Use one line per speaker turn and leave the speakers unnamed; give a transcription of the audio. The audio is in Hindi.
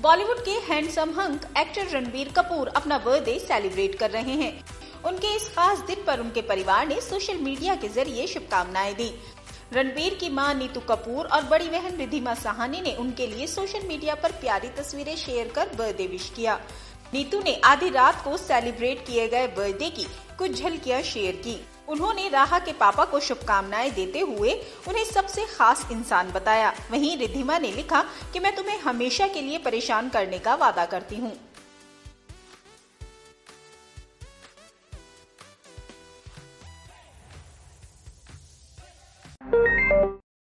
बॉलीवुड के handsome hunk actor Ranbir Kapoor अपना बर्थडे सेलिब्रेट कर रहे हैं। उनके इस खास दिन पर उनके परिवार ने सोशल मीडिया के ज़रिए शुभकामनाएँ दी। रणबीर की माँ नीतू कपूर और बड़ी बहन रिधिमा सहानी ने उनके लिए सोशल मीडिया पर प्यारी तस्वीरें शेयर कर बर्थडे विश किया। नीतू ने आधी रात को सेलिब्रेट किए गए बर्थडे की कुछ झलकियाँ शेयर की। उन्होंने राहा के पापा को शुभकामनाएँ देते हुए उन्हें सबसे खास इंसान बताया। वहीं रिद्धिमा ने लिखा कि मैं तुम्हें हमेशा के लिए परेशान करने का वादा करती हूँ।